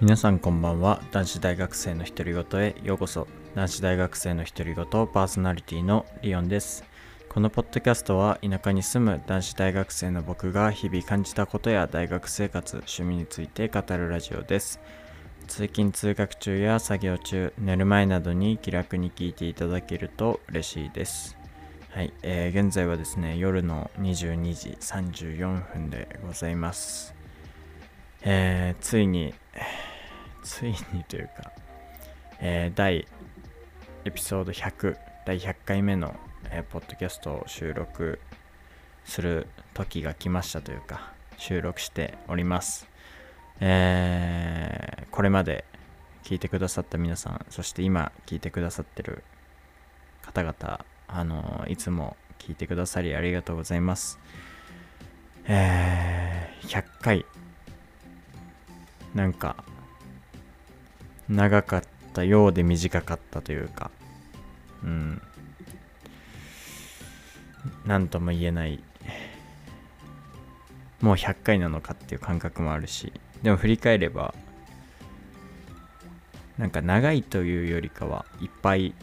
皆さんこんばんは。男子大学生の独り言へようこそ。男子大学生の独り言パーソナリティのリオンです。このポッドキャストは田舎に住む男子大学生の僕が日々感じたことや大学生活趣味について語るラジオです。通勤通学中や作業中寝る前などに気楽に聞いていただけると嬉しいです。はい、えー現在はですね夜の22時34分でございます。えーついについにというか、えー第エピソード100第100回目の、えーポッドキャストを収録する時が来ましたというか収録しております。えーこれまで聞いてくださった皆さんそして今聞いてくださってる方々あのいつも聞いてくださりありがとうございます。えー100回なんか長かったようで短かったというかうん。なんとも言えない。もう100回なのかっていう感覚もあるしでも振り返ればなんか長いというよりかはいっぱい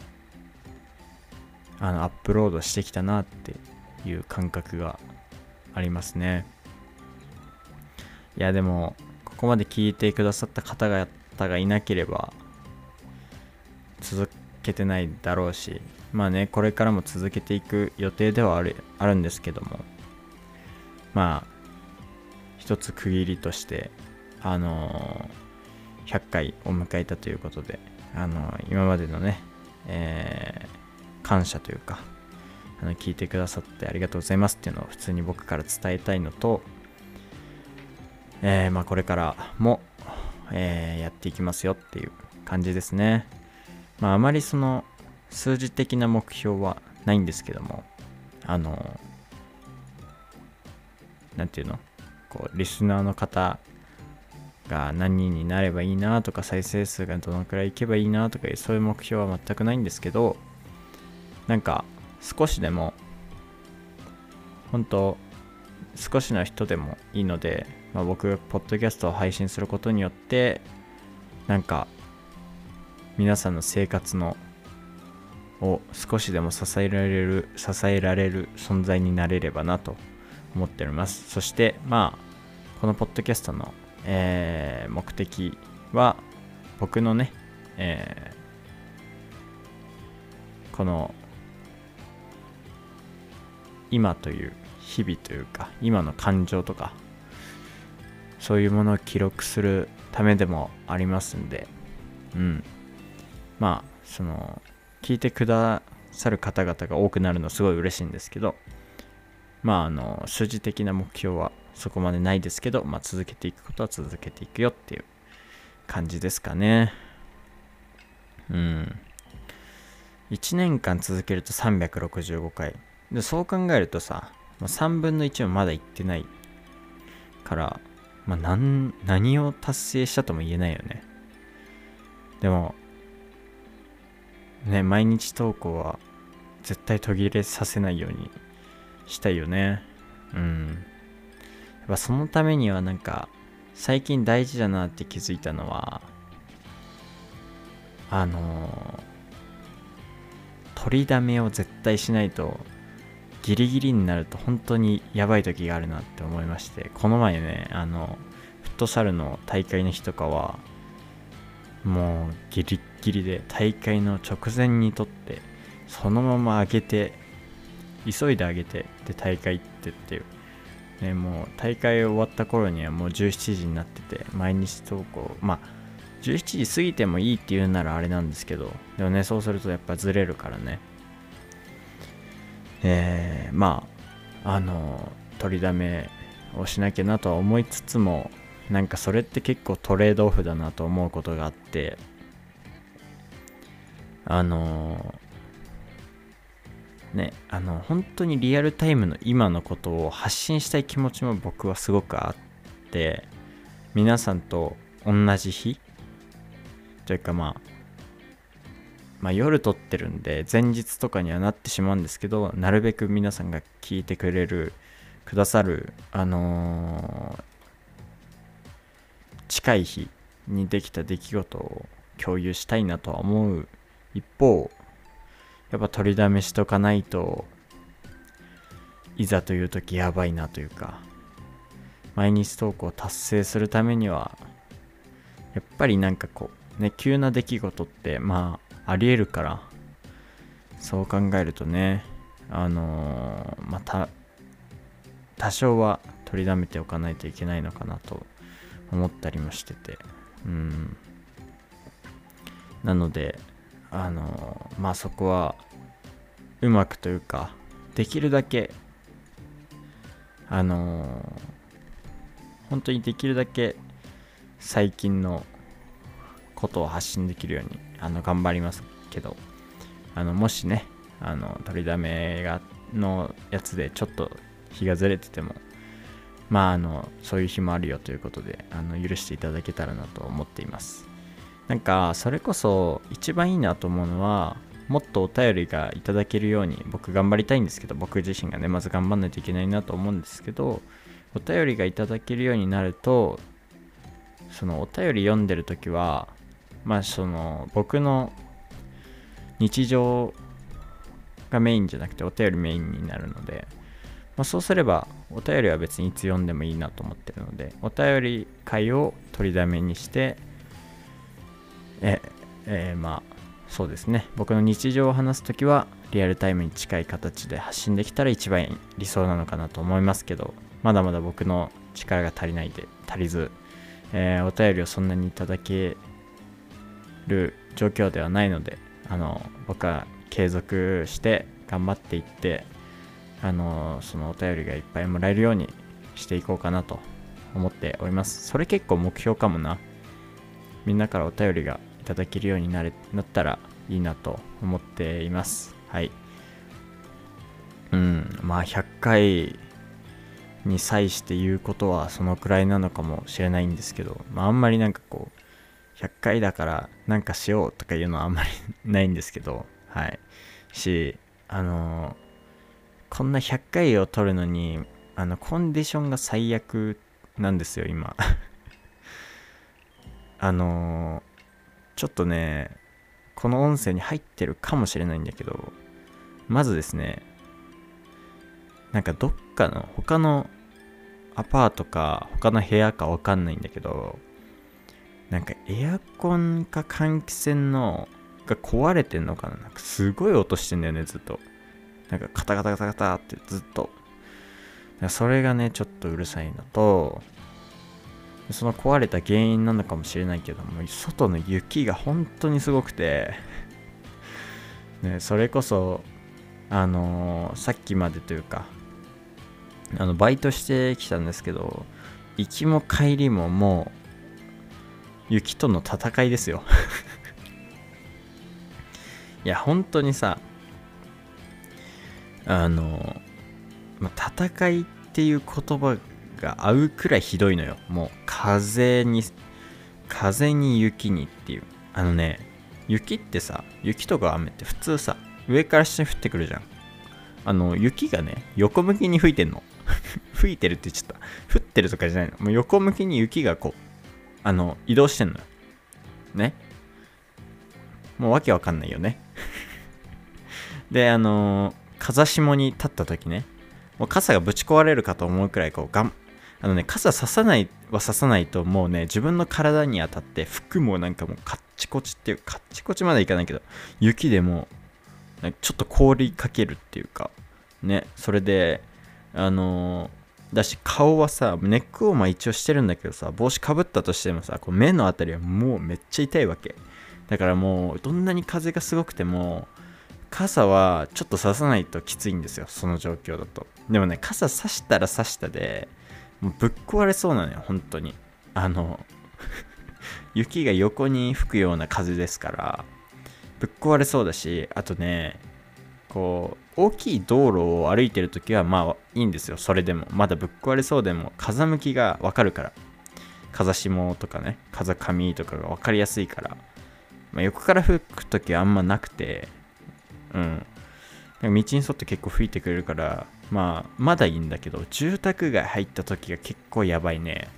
あのアップロードしてきたなっていう感覚がありますね。いやでもここまで聞いてくださった方が々がいなければ続けてないだろうしまあねこれからも続けていく予定ではあるあるんですけどもまあ一つ区切りとしてあのー100回を迎えたということであのー今までのね、えー感謝というかあの聞いてくださってありがとうございますっていうのを普通に僕から伝えたいのと、えーまあ、これからも、えーやっていきますよっていう感じですね。まあ、あまりその数字的な目標はないんですけども、あの、なんていうの？こう、リスナーの方が何人になればいいなとか、再生数がどのくらいいけばいいなとかいう、そういう目標は全くないんですけど、なんか少しでも、本当少しの人でもいいので、まあ、僕がポッドキャストを配信することによってなんか皆さんの生活のを少しでも支えられる支えられる存在になれればなと思っております。そしてまあこのポッドキャストの、えー目的は僕のね、えーこの今という日々というか今の感情とかそういうものを記録するためでもありますんでうん。まあその聞いてくださる方々が多くなるのすごい嬉しいんですけどまああの数字的な目標はそこまでないですけど、まあ、続けていくことは続けていくよっていう感じですかね。うん。1年間続けると365回。でそう考えるとさ、まあ、3分の1はまだいってないから、まあ、なん何を達成したとも言えないよね。でもね毎日投稿は絶対途切れさせないようにしたいよね。うん。やっぱそのためにはなんか最近大事だなって気づいたのはあのー取りだめを絶対しないとギリギリになると本当にやばい時があるなって思いましてこの前ねあのフットサルの大会の日とかはもうギリッギリで大会の直前にとってそのまま上げて急いで上げてで大会行ってっていう、ね、もう大会終わった頃にはもう17時になってて毎日投稿まあ17時過ぎてもいいって言うならあれなんですけどでもねそうするとやっぱずれるからね。えー、まああの取りだめをしなきゃなとは思いつつもなんかそれって結構トレードオフだなと思うことがあってあのねあの本当にリアルタイムの今のことを発信したい気持ちも僕はすごくあって皆さんと同じ日というかまあまあ夜撮ってるんで前日とかにはなってしまうんですけどなるべく皆さんが聞いてくれるくださるあのー近い日にできた出来事を共有したいなとは思う一方やっぱ取りだめしとかないといざという時やばいなというか毎日投稿を達成するためにはやっぱりなんかこうね急な出来事ってまあありえるからそう考えるとねあのー、また多少は取りだめておかないといけないのかなと思ったりもしててうん。なのであのまあそこはうまくというかできるだけあの本当にできるだけ最近のことを発信できるようにあの頑張りますけどあのもしねあの取りだめがのやつでちょっと日がずれててもまああのそういう日もあるよということであの許していただけたらなと思っています。なんかそれこそ一番いいなと思うのはもっとお便りがいただけるように僕頑張りたいんですけど僕自身がねまず頑張んないといけないなと思うんですけどお便りがいただけるようになるとそのお便り読んでる時はまあその僕の日常がメインじゃなくてお便りメインになるので、まあ、そうすればお便りは別にいつ読んでもいいなと思ってるのでお便り会を取りだめにしてえ、えー、まあそうですね。僕の日常を話す時はリアルタイムに近い形で発信できたら一番理想なのかなと思いますけどまだまだ僕の力が足りないで足りず、えー、お便りをそんなにいただける状況ではないのであの僕は継続して頑張っていってあのそのお便りがいっぱいもらえるようにしていこうかなと思っております。それ結構目標かもな。みんなからお便りがいただけるようになれなったらいいなと思っています。はい。うんまあ100回に際して言うことはそのくらいなのかもしれないんですけど、まあ、あんまりなんかこう100回だからなんかしようとかいうのはあんまり ないんですけどはい。しあのー、こんな100回を取るのにあのコンディションが最悪なんですよ今。あのー、ちょっとねこの音声に入ってるかもしれないんだけどまずですねなんかどっかの他のアパートか他の部屋かわかんないんだけどなんかエアコンか換気扇のが壊れてんのかな？なんかすごい音してんだよねずっと。なんかカタカタカタカタってずっと。それがねちょっとうるさいのとその壊れた原因なのかもしれないけども外の雪が本当にすごくて。ね、それこそあのー、さっきまでというかあのバイトしてきたんですけど行きも帰りももう雪との戦いですよ。いや本当にさあのま、戦いっていう言葉が合うくらいひどいのよ。もう風に風に雪にっていう。あのね雪ってさ雪とか雨って普通さ上から下に降ってくるじゃん。あの雪がね横向きに吹いてんの。吹いてるって言っちゃった。降ってるとかじゃないの。もう横向きに雪がこうあの移動してんのよ。ね。もうわけわかんないよね。であの、風下に立った時ね。もう傘がぶち壊れるかと思うくらいこうがんあのね傘ささないはささないともうね自分の体に当たって服もなんかもうカッチコチっていうかカッチコチまでいかないけど雪でもうちょっと凍りかけるっていうか。ね。それであの、だし顔はさネックウォーマー一応してるんだけどさ帽子かぶったとしてもさこう目の辺りはもうめっちゃ痛いわけ。だからもうどんなに風がすごくても傘はちょっとささないときついんですよその状況だと。でもね傘さしたらさしたでもうぶっ壊れそうなのよ本当に。あの 雪が横に吹くような風ですからぶっ壊れそうだしあとねこう大きい道路を歩いてる時はまあいいんですよ。それでも。まだぶっ壊れそうでも風向きがわかるから。風下とかね風上とかが分かりやすいから、まあ、横から吹く時はあんまなくて。うん。道に沿って結構吹いてくれるからまあまだいいんだけど住宅街入った時が結構やばいね。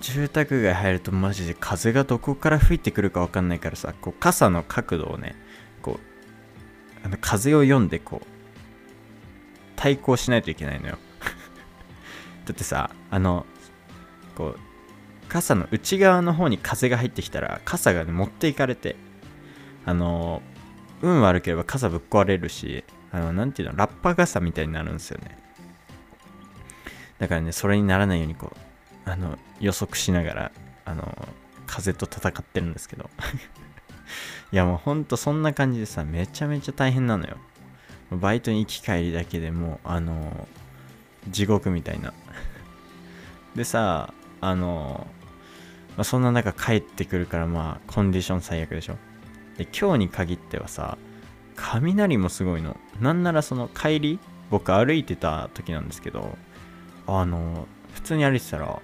住宅街入るとマジで風がどこから吹いてくるか分かんないからさこう傘の角度をねあの風を読んでこう対抗しないといけないのよ。だってさあのこう傘の内側の方に風が入ってきたら傘が、ね、持っていかれてあの運悪ければ傘ぶっ壊れるしあのなていうのラッパ傘みたいになるんですよね。だからねそれにならないようにこうあの予測しながらあの風と戦ってるんですけど。いやもうほんとそんな感じでさめちゃめちゃ大変なのよ。バイトに行き帰りだけでもうあの地獄みたいな。でさあの、まあ、そんな中帰ってくるからまあコンディション最悪でしょ。で今日に限ってはさ雷もすごいの。なんならその帰り僕歩いてた時なんですけどあの普通に歩いてたら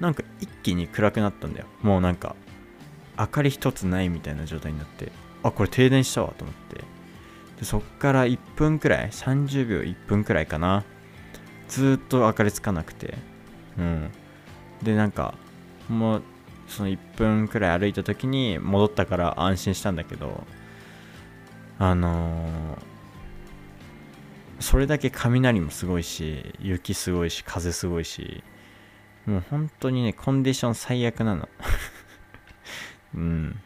なんか一気に暗くなったんだよ。もうなんか明かり一つないみたいな状態になってあこれ停電したわと思って。でそっから1分くらい30秒1分くらいかな。ずっと明かりつかなくて。うん。でなんかもうその1分くらい歩いた時に戻ったから安心したんだけどあのー、それだけ雷もすごいし雪すごいし風すごいしもう本当にねコンディション最悪なの。うん。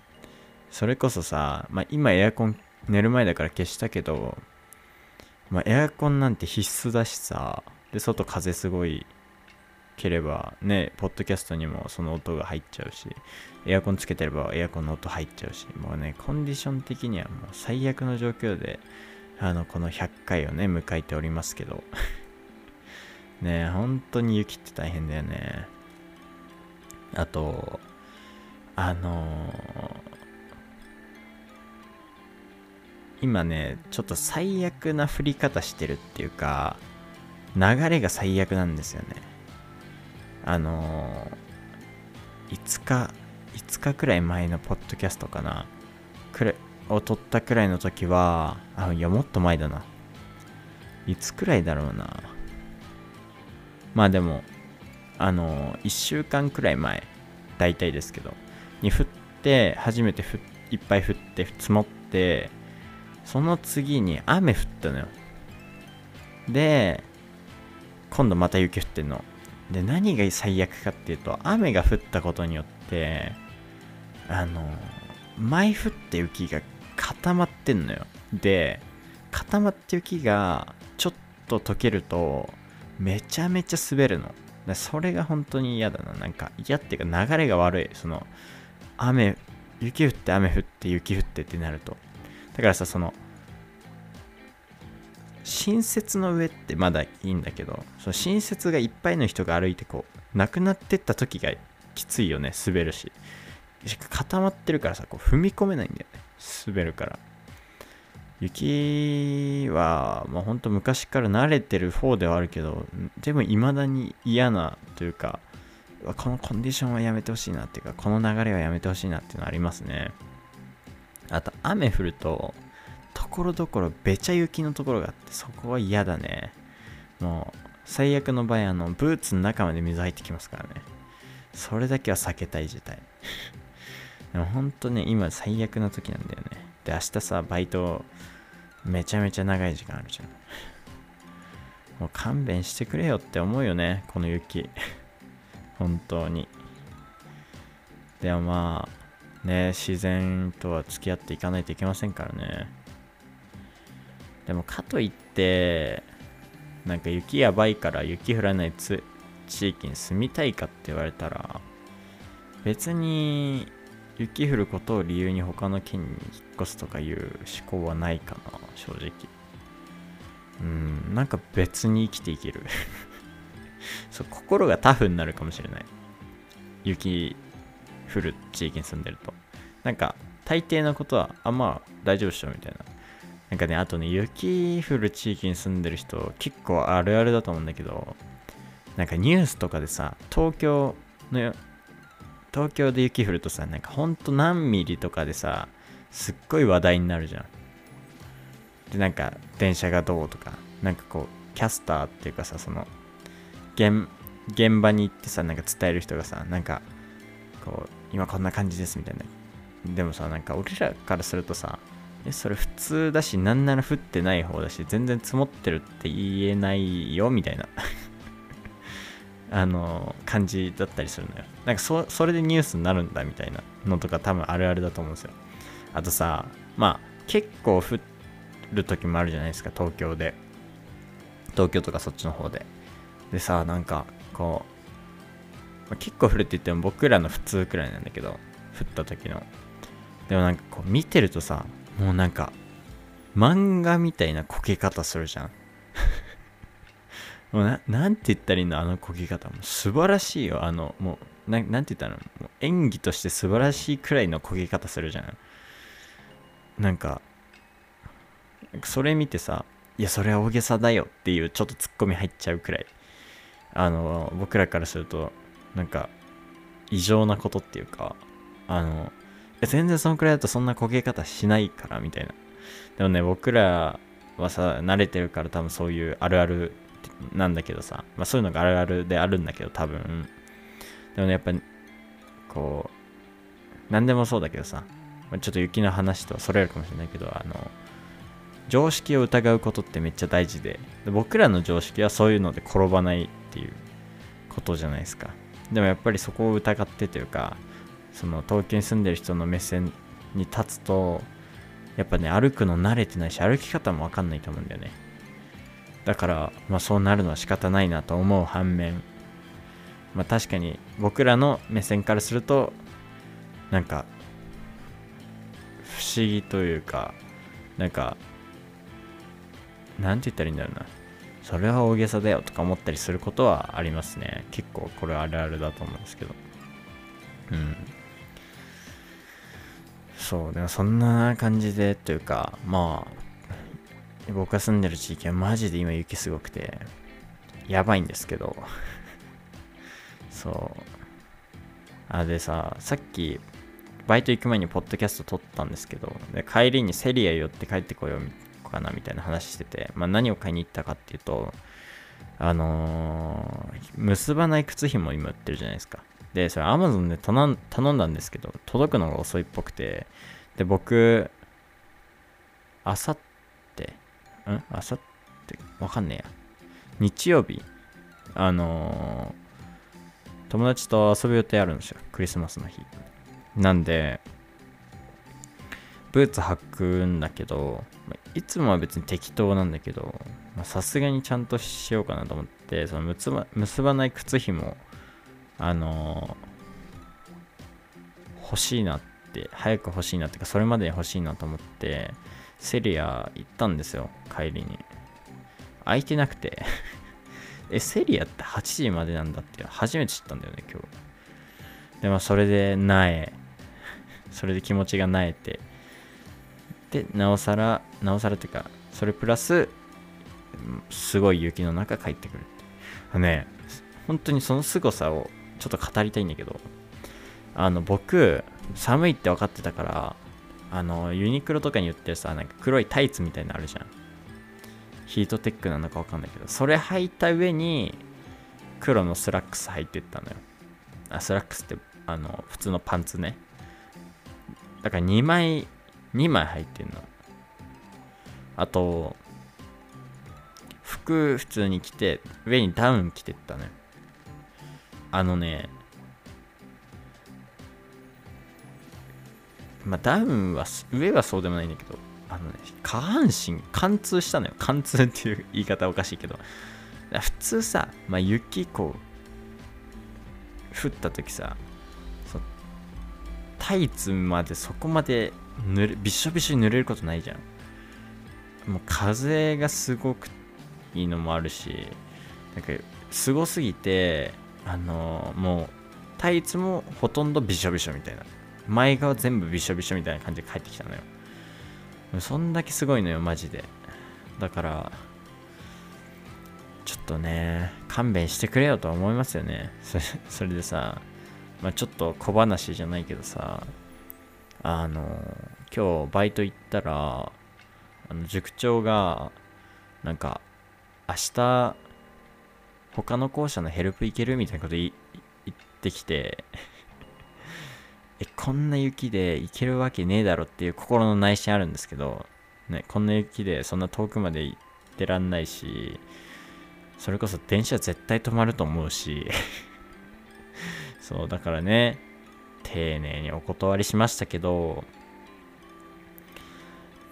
それこそさ、まあ、今エアコン寝る前だから消したけど、まあ、エアコンなんて必須だしさで外風すごいければねポッドキャストにもその音が入っちゃうしエアコンつけてればエアコンの音入っちゃうしもうねコンディション的にはもう最悪の状況であのこの100回をね迎えておりますけど。ね本当に雪って大変だよね。あとあのー今ねちょっと最悪な降り方してるっていうか流れが最悪なんですよね。あのー、5日5日くらい前のポッドキャストかな。くらを撮ったくらいの時はあいやもっと前だな。いつくらいだろうな。まあでもあのー、1週間くらい前大体ですけど。に降って初めてふいっぱい降って積もってその次に雨降ったのよ。で、今度また雪降ってんの。で、何が最悪かっていうと、雨が降ったことによって、あの、前降って雪が固まってんのよ。で、固まって雪がちょっと溶けると、めちゃめちゃ滑るの。それが本当に嫌だな。なんか嫌っていうか流れが悪い。その、雨、雪降って雨降って雪降ってってなると。だからさその新雪の上ってまだいいんだけどその新雪がいっぱいの人が歩いてこうなくなってった時がきついよね滑るし固まってるからさこう踏み込めないんだよね滑るから雪はもうほんと昔から慣れてる方ではあるけどでも未だに嫌なというかこのコンディションはやめてほしいなっていうかこの流れはやめてほしいなっていうのはありますね。あと雨降るとところどころべちゃ雪のところがあってそこは嫌だね。もう最悪の場合あのブーツの中まで水入ってきますからね。それだけは避けたい事態。でもほんとね今最悪な時なんだよね。で明日さバイトめちゃめちゃ長い時間あるじゃん。もう勘弁してくれよって思うよねこの雪。本当にでもまあね、自然とは付き合っていかないといけませんからね。でもかといって、なんか雪やばいから雪降らない地域に住みたいかって言われたら、別に雪降ることを理由に他の県に引っ越すとかいう思考はないかな、正直。うん、なんか別に生きていけるそう、心がタフになるかもしれない。雪降る地域に住んでると。なんか、大抵のことは、あ、まあ、大丈夫っしょ、みたいな。なんかね、あとね、雪降る地域に住んでる人、結構あるあるだと思うんだけど、なんかニュースとかでさ、東京の、東京で雪降るとさ、なんかほんと何ミリとかでさ、すっごい話題になるじゃん。で、なんか、電車がどうとか、なんかこう、キャスターっていうかさ、その、現、現場に行ってさなんか伝える人がさなんかこう今こんな感じですみたいな。でもさなんか俺らからするとさえそれ普通だしなんなら降ってない方だし全然積もってるって言えないよみたいな。あの感じだったりするのよ。なんかそそれでニュースになるんだみたいなのとか多分あるあるだと思うんですよ。あとさまあ結構降る時もあるじゃないですか東京で。東京とかそっちの方で。でさなんかこう、まあ、結構降るって言っても僕らの普通くらいなんだけど降った時の。でもなんかこう見てるとさもうなんか漫画みたいなこけ方するじゃん。もうななんて言ったらいいの？あのこぎ方も。素晴らしいよ。あのもうななんて言ったの？もう演技として素晴らしいくらいのこぎ方するじゃん。なんかそれ見てさいやそれは大げさだよっていうちょっとツッコミ入っちゃうくらい。あの僕らからするとなんか異常なことっていうかあの全然そのくらいだとそんな焦げ方しないからみたいな。でもね僕らはさ慣れてるから多分そういうあるあるなんだけどさ、まあ、そういうのがあるあるであるんだけど多分。でもねやっぱこう何でもそうだけどさちょっと雪の話とはそれるかもしれないけどあの常識を疑うことってめっちゃ大事でで僕らの常識はそういうので転ばないっていうことじゃないですか。でもやっぱりそこを疑ってというかその東京に住んでる人の目線に立つとやっぱね歩くの慣れてないし歩き方もわかんないと思うんだよね。だから、まあ、そうなるのは仕方ないなと思う反面、まあ、確かに僕らの目線からするとなんか不思議というかなんかなんて言ったらいいんだろうな。それは大げさだよとか思ったりすることはありますね。結構これあるあるだと思うんですけど。うん。そうでもそんな感じでというかまあ僕が住んでる地域はマジで今雪すごくて、やばいんですけど、そう。あ、でさ、さっき、バイト行く前にポッドキャスト撮ったんですけど、で帰りにセリア寄って帰ってこようかなみたいな話してて、まあ、何を買いに行ったかっていうと、あのー、結ばない靴紐今売ってるじゃないですか。で、それ Amazon で頼んだんですけど、届くのが遅いっぽくて、で、僕、あさってん？あさってわかんねえや。日曜日あのー、友達と遊ぶ予定あるんですよ。クリスマスの日。なんでブーツ履くんだけどいつもは別に適当なんだけどさすがにちゃんとしようかなと思ってその結ば結ばない靴ひもあのー、欲しいなって早く欲しいなっていうかそれまでに欲しいなと思ってセリア行ったんですよ、帰りに。空いてなくて え、セリアって8時までなんだって初めて知ったんだよね、今日。で、まあ、それで、なえ、それで気持ちがなえて、で、なおさら、なおさらっていうか、それプラス、すごい雪の中帰ってくるてね、本当にその凄さをちょっと語りたいんだけど、あの、僕、寒いって分かってたから、あの、ユニクロとかに売ってるさ、なんか黒いタイツみたいなのあるじゃん。ヒートテックなのかわかんないけど、それ履いた上に、黒のスラックス履いてったのよ。あ、スラックスって、あの、普通のパンツね。だから2枚、2枚入ってんの。あと、服普通に着て、上にダウン着てったのよ。あのね、まあ、ダウンは、上はそうでもないんだけど、あのね、下半身貫通したのよ。貫通っていう言い方おかしいけど。普通さ、まあ、雪こう、降った時さ、タイツまでそこまで濡れ、びしょびしょに濡れることないじゃん。もう風がすごくいいのもあるし、なんか、すごすぎて、あの、もう、タイツもほとんどびしょびしょみたいな。前側全部びしょびしょみたいな感じで帰ってきたのよ。そんだけすごいのよ、マジで。だから、ちょっとね、勘弁してくれよとは思いますよね。それそれでさ、まあ、ちょっと小話じゃないけどさ、あの、今日バイト行ったら、あの塾長が、なんか、明日、他の校舎のヘルプ行けるみたいなこと言ってきて えこんな雪で行けるわけねえだろっていう心の内心あるんですけど、ね、こんな雪でそんな遠くまで行ってらんないしそれこそ電車絶対止まると思うし そうだからね丁寧にお断りしましたけど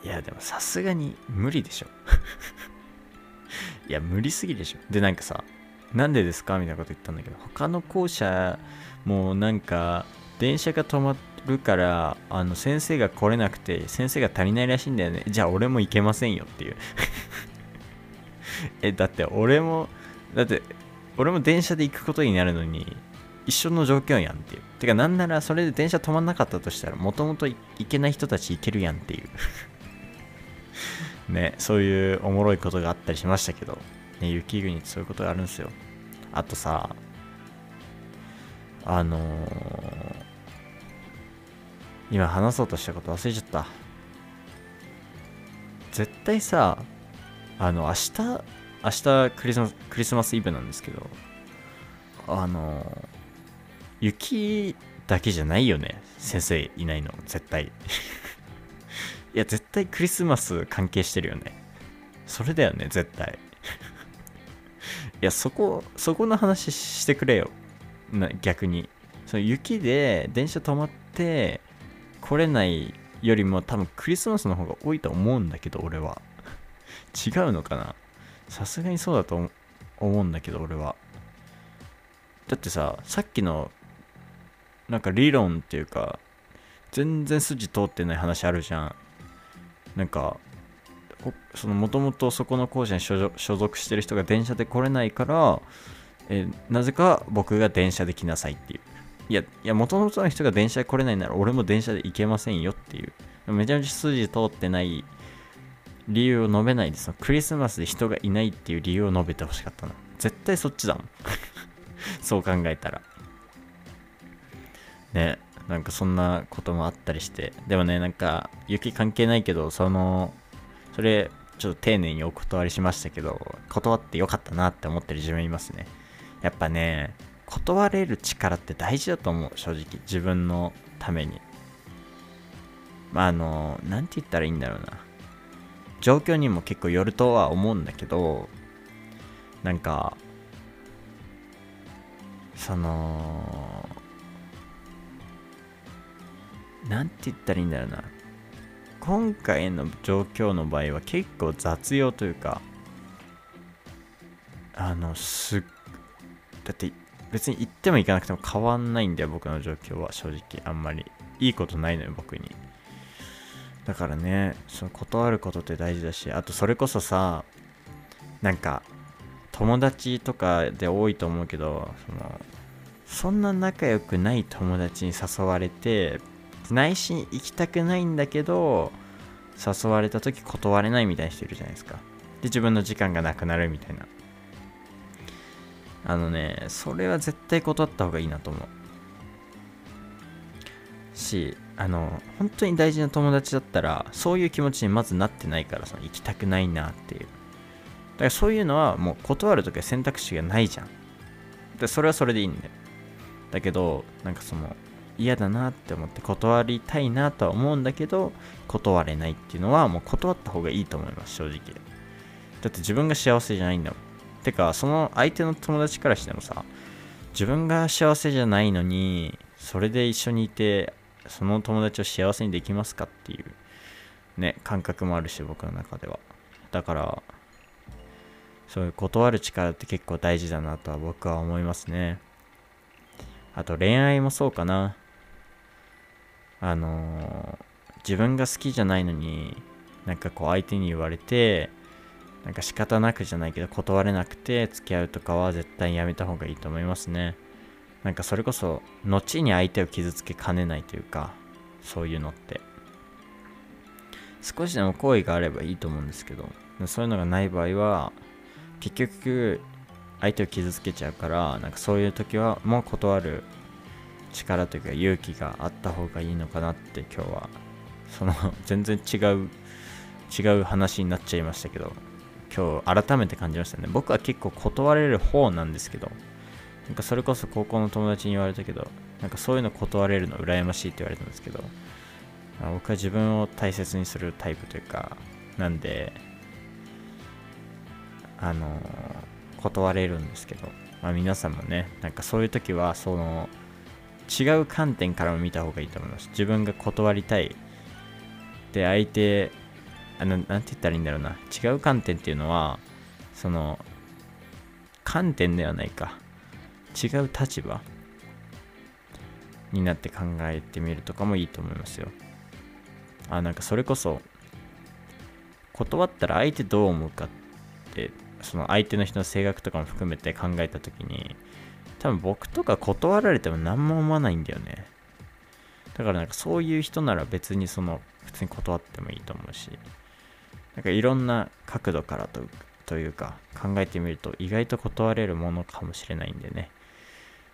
いやでもさすがに無理でしょ。いや無理すぎでしょ。でなんかさなんでですかみたいなこと言ったんだけど他の校舎もうなんか電車が止まるからあの先生が来れなくて先生が足りないらしいんだよね。じゃあ俺も行けませんよっていう。えだって俺もだって俺も電車で行くことになるのに一緒の状況やんっていう。てかなんならそれで電車止まんなかったとしたらもともと行けない人たち行けるやんっていう。ねそういうおもろいことがあったりしましたけど、ね、雪国ってそういうことがあるんですよ。あとさあのー、今話そうとしたこと忘れちゃった。絶対さあの明日明日クリスマスクリスマスイブなんですけどあの雪だけじゃないよね。先生いないの。絶対。いや絶対クリスマス関係してるよね。それだよね絶対。いやそこそこの話してくれよ。な逆に。その雪で電車止まって来れないよりも多分クリスマスの方が多いと思うんだけど俺は。違うのかな。さすがにそうだと思うんだけど俺は。だってささっきのなんか理論っていうか全然筋通ってない話あるじゃん。なんかそのもともとそこの校舎に所属してる人が電車で来れないからえなぜか僕が電車で来なさいっていう。いやいやもともとの人が電車で来れないなら俺も電車で行けませんよっていう。めちゃめちゃ筋通ってない理由を述べないでそのクリスマスで人がいないっていう理由を述べてほしかったな絶対そっちだもん。そう考えたら。ねなんかそんなこともあったりして。でもねなんか雪関係ないけどそのそれちょっと丁寧にお断りしましたけど断ってよかったなって思ってる自分いますね。やっぱね断れる力って大事だと思う正直。自分のために。まああの何て言ったらいいんだろうな。状況にも結構よるとは思うんだけどなんかそのなんて言ったらいいんだろうな。今回の状況の場合は結構雑用というかあのすっだって別に行っても行かなくても変わんないんだよ僕の状況は正直。あんまりいいことないのよ僕に。だからねその断ることって大事だしあとそれこそさなんか友達とかで多いと思うけどそのそんな仲良くない友達に誘われて内心行きたくないんだけど誘われた時断れないみたいな人いるじゃないですか。で自分の時間がなくなるみたいな。あのねそれは絶対断った方がいいなと思う。しあの本当に大事な友達だったらそういう気持ちにまずなってないからその行きたくないなっていう。だからそういうのはもう断るときは選択肢がないじゃん。でそれはそれでいいんだよ。だけどなんかその嫌だなって思って断りたいなとは思うんだけど断れないっていうのはもう断った方がいいと思います正直。だって自分が幸せじゃないんだもん。てかその相手の友達からしてもさ自分が幸せじゃないのにそれで一緒にいてその友達を幸せにできますかっていうね感覚もあるし僕の中では。だからそういう断る力って結構大事だなとは僕は思いますね。あと恋愛もそうかな。あの、自分が好きじゃないのになんかこう相手に言われてなんか仕方なくじゃないけど断れなくて付き合うとかは絶対やめた方がいいと思いますね。なんかそれこそ後に相手を傷つけかねないというかそういうのって。少しでも好意があればいいと思うんですけどそういうのがない場合は結局相手を傷つけちゃうからなんかそういう時はもう断る力というか勇気があった方がいいのかなって今日は。その 全然違う違う話になっちゃいましたけど今日改めて感じましたね。僕は結構断れる方なんですけどなんかそれこそ高校の友達に言われたけどなんかそういうの断れるの羨ましいって言われたんですけど僕は自分を大切にするタイプというかなんであの断れるんですけど、まあ、皆さんもねなんかそういう時はその違う観点からも見た方がいいと思います。自分が断りたい。で相手あのなんて言ったらいいんだろうな。違う観点っていうのはその観点ではないか。違う立場になって考えてみるとかもいいと思いますよ。あなんかそれこそ断ったら相手どう思うかってその相手の人の性格とかも含めて考えた時に多分僕とか断られても何も思わないんだよね。だからなんかそういう人なら別にその普通に断ってもいいと思うし。なんかいろんな角度からとというか考えてみると意外と断れるものかもしれないんでね。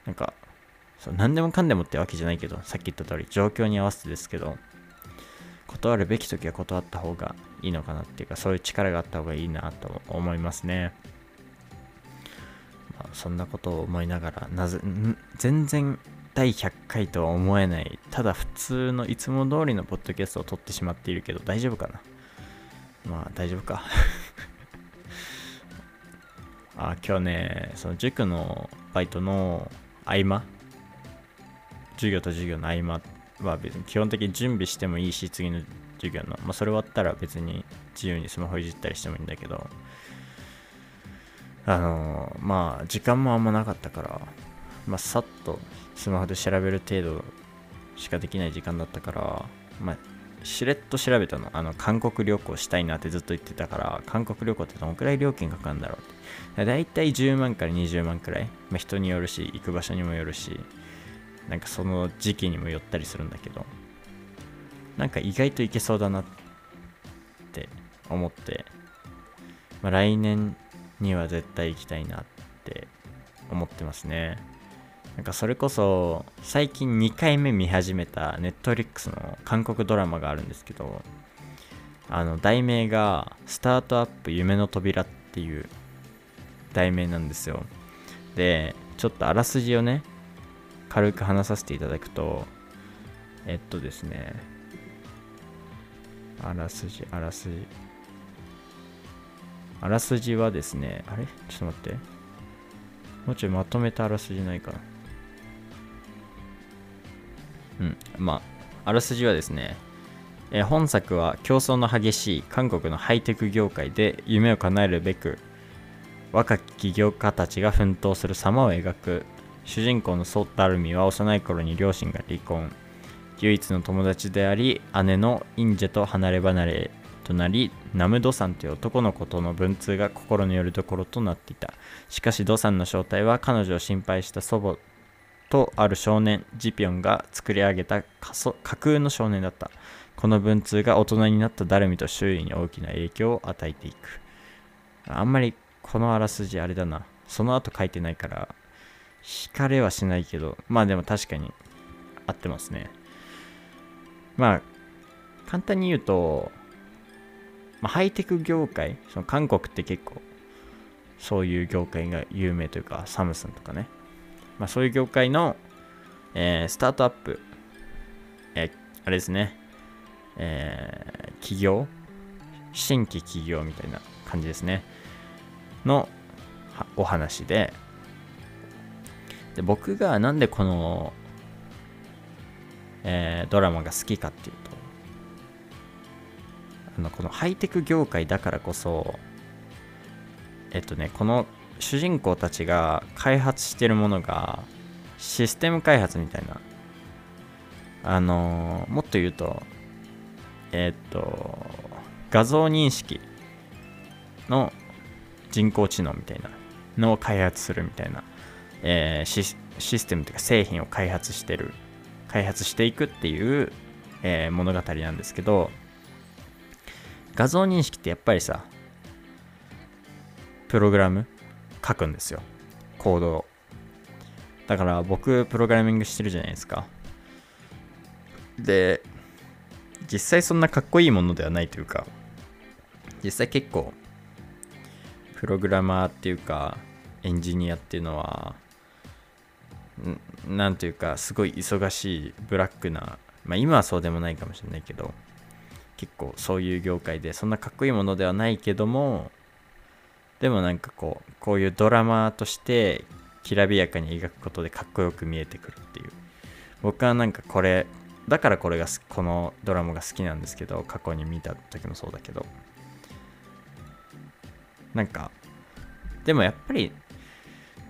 なんかそう何でもかんでもってわけじゃないけどさっき言った通り状況に合わせてですけど断るべき時は断った方がいいのかなっていうかそういう力があった方がいいなと思いますね、そんなことを思いながらなぜ全然第100回とは思えない。ただ普通のいつも通りのポッドキャストを撮ってしまっているけど大丈夫かな？まあ大丈夫か。あ今日ねその塾のバイトの合間授業と授業の合間は別に基本的に準備してもいいし次の授業の、まあ、それ終わったら別に自由にスマホいじったりしてもいいんだけどあのまあ時間もあんまなかったからまあさっとスマホで調べる程度しかできない時間だったからまあしれっと調べたの。あの韓国旅行したいなってずっと言ってたから韓国旅行ってどのくらい料金かかるんだろうって。だいたい10万から20万くらい、まあ、人によるし行く場所にもよるしなんかその時期にもよったりするんだけどなんか意外といけそうだなって思って、まあ、来年には絶対行きたいなって思ってますねなんかそれこそ最近2回目見始めたネットリックスの韓国ドラマがあるんですけどあの題名が「スタートアップ夢の扉」っていう題名なんですよでちょっとあらすじをね軽く話させていただくと、えっとですね、あらすじ、あらすじ。あらすじはですね、あれ？ちょっと待って。もうちょいまとめたあらすじないかな。うん、まあ、あらすじはですね、え本作は競争の激しい韓国のハイテク業界で夢を叶えるべく若き起業家たちが奮闘する様を描く主人公のソッタルミは幼い頃に両親が離婚唯一の友達であり姉のインジェと離れ離れとなりナム・ドさんという男の子との文通が心のよりどころとなっていた。しかしドさんの正体は彼女を心配した祖母とある少年ジピョンが作り上げた架空の少年だった。この文通が大人になったダルミと周囲に大きな影響を与えていく。あんまりこのあらすじあれだな。その後書いてないから惹かれはしないけど、まあでも確かに合ってますね。まあ、簡単に言うと、まあ、ハイテク業界、その韓国って結構、そういう業界が有名というか、サムスンとかね。まあそういう業界の、えー、スタートアップ、えー、あれですね、えー、企業、新規企業みたいな感じですね。のお話で、で僕がなんでこの、えー、ドラマが好きかっていうのこのハイテク業界だからこそえっとねこの主人公たちが開発してるものがシステム開発みたいな。あの、もっと言うとえっと画像認識の人工知能みたいなのを開発するみたいなえー、システムというか製品を開発してる開発していくっていう、えー、物語なんですけど画像認識ってやっぱりさプログラム書くんですよ。コードを。だから僕プログラミングしてるじゃないですか。で実際そんなかっこいいものではないというか実際結構プログラマーっていうかエンジニアっていうのはなんというかすごい忙しいブラックなまあ今はそうでもないかもしれないけど結構そういう業界でそんなかっこいいものではないけどもでもなんかこうこういうドラマとしてきらびやかに描くことでかっこよく見えてくるっていう。僕はなんかこれだからこれがこのドラマが好きなんですけど過去に見た時もそうだけど。なんかでもやっぱり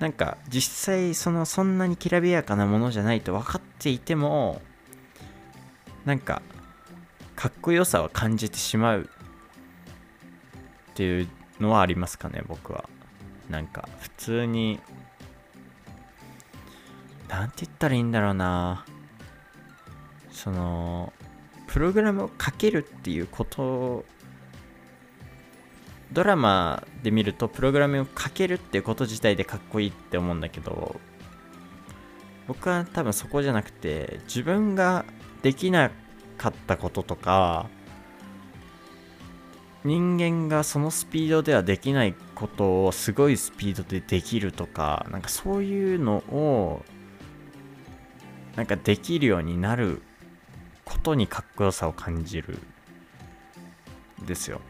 なんか実際そのそんなにきらびやかなものじゃないと分かっていてもなんかかっこよさは感じてしまうっていうのはありますかね僕は。なんか普通になんて言ったらいいんだろうな。そのプログラムをかけるっていうことドラマで見るとプログラムをかけるっていうこと自体でかっこいいって思うんだけど僕は多分そこじゃなくて自分ができなかったこととか人間がそのスピードではできないことをすごいスピードでできるとかなんかそういうのをなんかできるようになることにかっこよさを感じるですよ。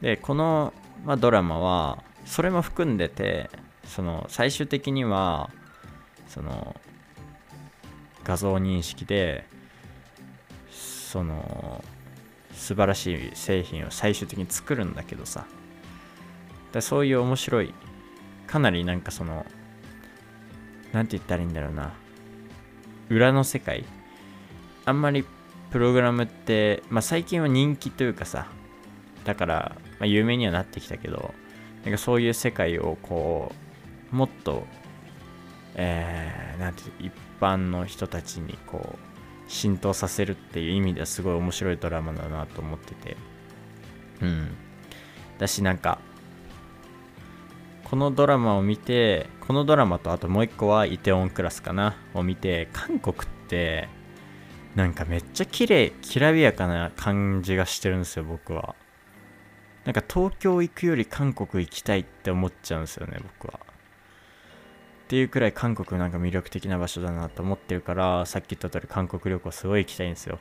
でこの、まあ、ドラマはそれも含んでてその最終的にはその画像認識でその素晴らしい製品を最終的に作るんだけどさ。だそういう面白いかなりなんかその何て言ったらいいんだろうな。裏の世界。あんまりプログラムって、まあ、最近は人気というかさ。だから、まあ、有名にはなってきたけどなんかそういう世界をこうもっとえー、なんて一般の人たちにこう浸透させるっていう意味ではすごい面白いドラマだなと思ってて。うん。だしなんかこのドラマを見てこのドラマとあともう一個はイテウォンクラスかなを見て韓国ってなんかめっちゃ綺麗きらびやかな感じがしてるんですよ僕は。なんか東京行くより韓国行きたいって思っちゃうんですよね僕はっていうくらい韓国なんか魅力的な場所だなと思ってるからさっき言った通り韓国旅行すごい行きたいんですよ。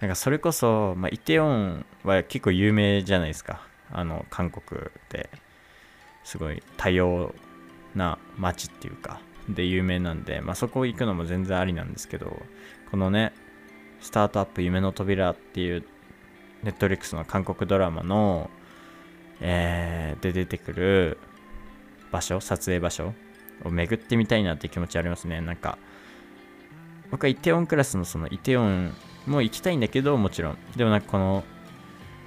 なんかそれこそ、まあ、イテウォンは結構有名じゃないですか。あの韓国で。すごい多様な街っていうかで有名なんで、まあ、そこ行くのも全然ありなんですけどこのねスタートアップ夢の扉っていうネットリックスの韓国ドラマの、えー、で出てくる場所撮影場所を巡ってみたいなって気持ちありますね。なんか、僕はイテオンクラスのそのイテオンも行きたいんだけど、もちろん。でもなんかこの、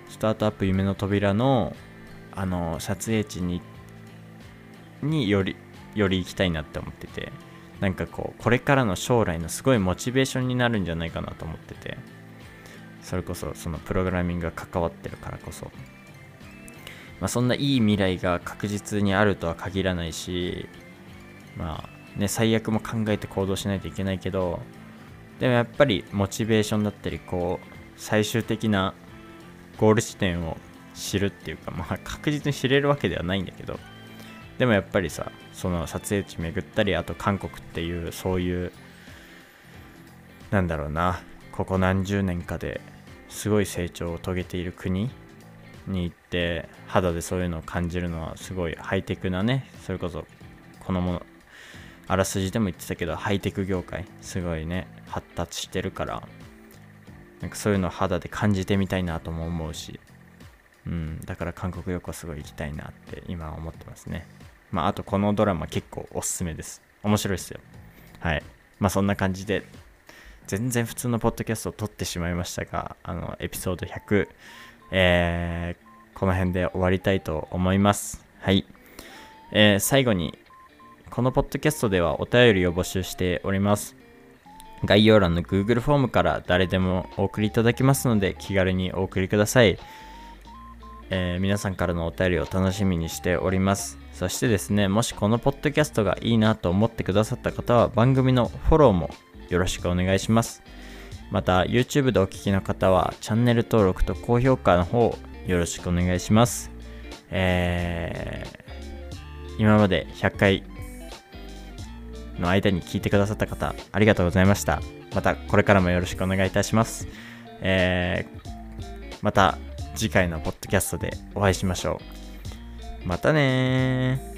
スタートアップ夢の扉の、あの、撮影地に、により、より行きたいなって思ってて、なんかこう、これからの将来のすごいモチベーションになるんじゃないかなと思ってて、それこそそのプログラミングが関わってるからこそ、まあ、そんないい未来が確実にあるとは限らないし、まあね、最悪も考えて行動しないといけないけど、でもやっぱりモチベーションだったり、こう、最終的なゴール地点を知るっていうか、まあ確実に知れるわけではないんだけど、でもやっぱりさ、その撮影地巡ったり、あと韓国っていう、そういう、なんだろうな、ここ何十年かですごい成長を遂げている国に行って肌でそういうのを感じるのはすごいハイテクなねそれこそこのものあらすじでも言ってたけどハイテク業界すごいね発達してるからなんかそういうのを肌で感じてみたいなとも思うしうんだから韓国旅行すごい行きたいなって今思ってますね。まああとこのドラマ結構おすすめです。面白いですよ。はい。まあそんな感じで全然普通のポッドキャストを撮ってしまいましたがあのエピソード100えー、この辺で終わりたいと思います。はい。えー、最後にこのポッドキャストではお便りを募集しております。概要欄の Google フォームから誰でもお送りいただけますので気軽にお送りください。えー、皆さんからのお便りを楽しみにしております。そしてですね、もしこのポッドキャストがいいなと思ってくださった方は番組のフォローもよろしくお願いします。また YouTube でお聴きの方はチャンネル登録と高評価の方よろしくお願いします。えー、今まで100回の間に聞いてくださった方、ありがとうございました。またこれからもよろしくお願いいたします。えー、また次回のポッドキャストでお会いしましょう。またね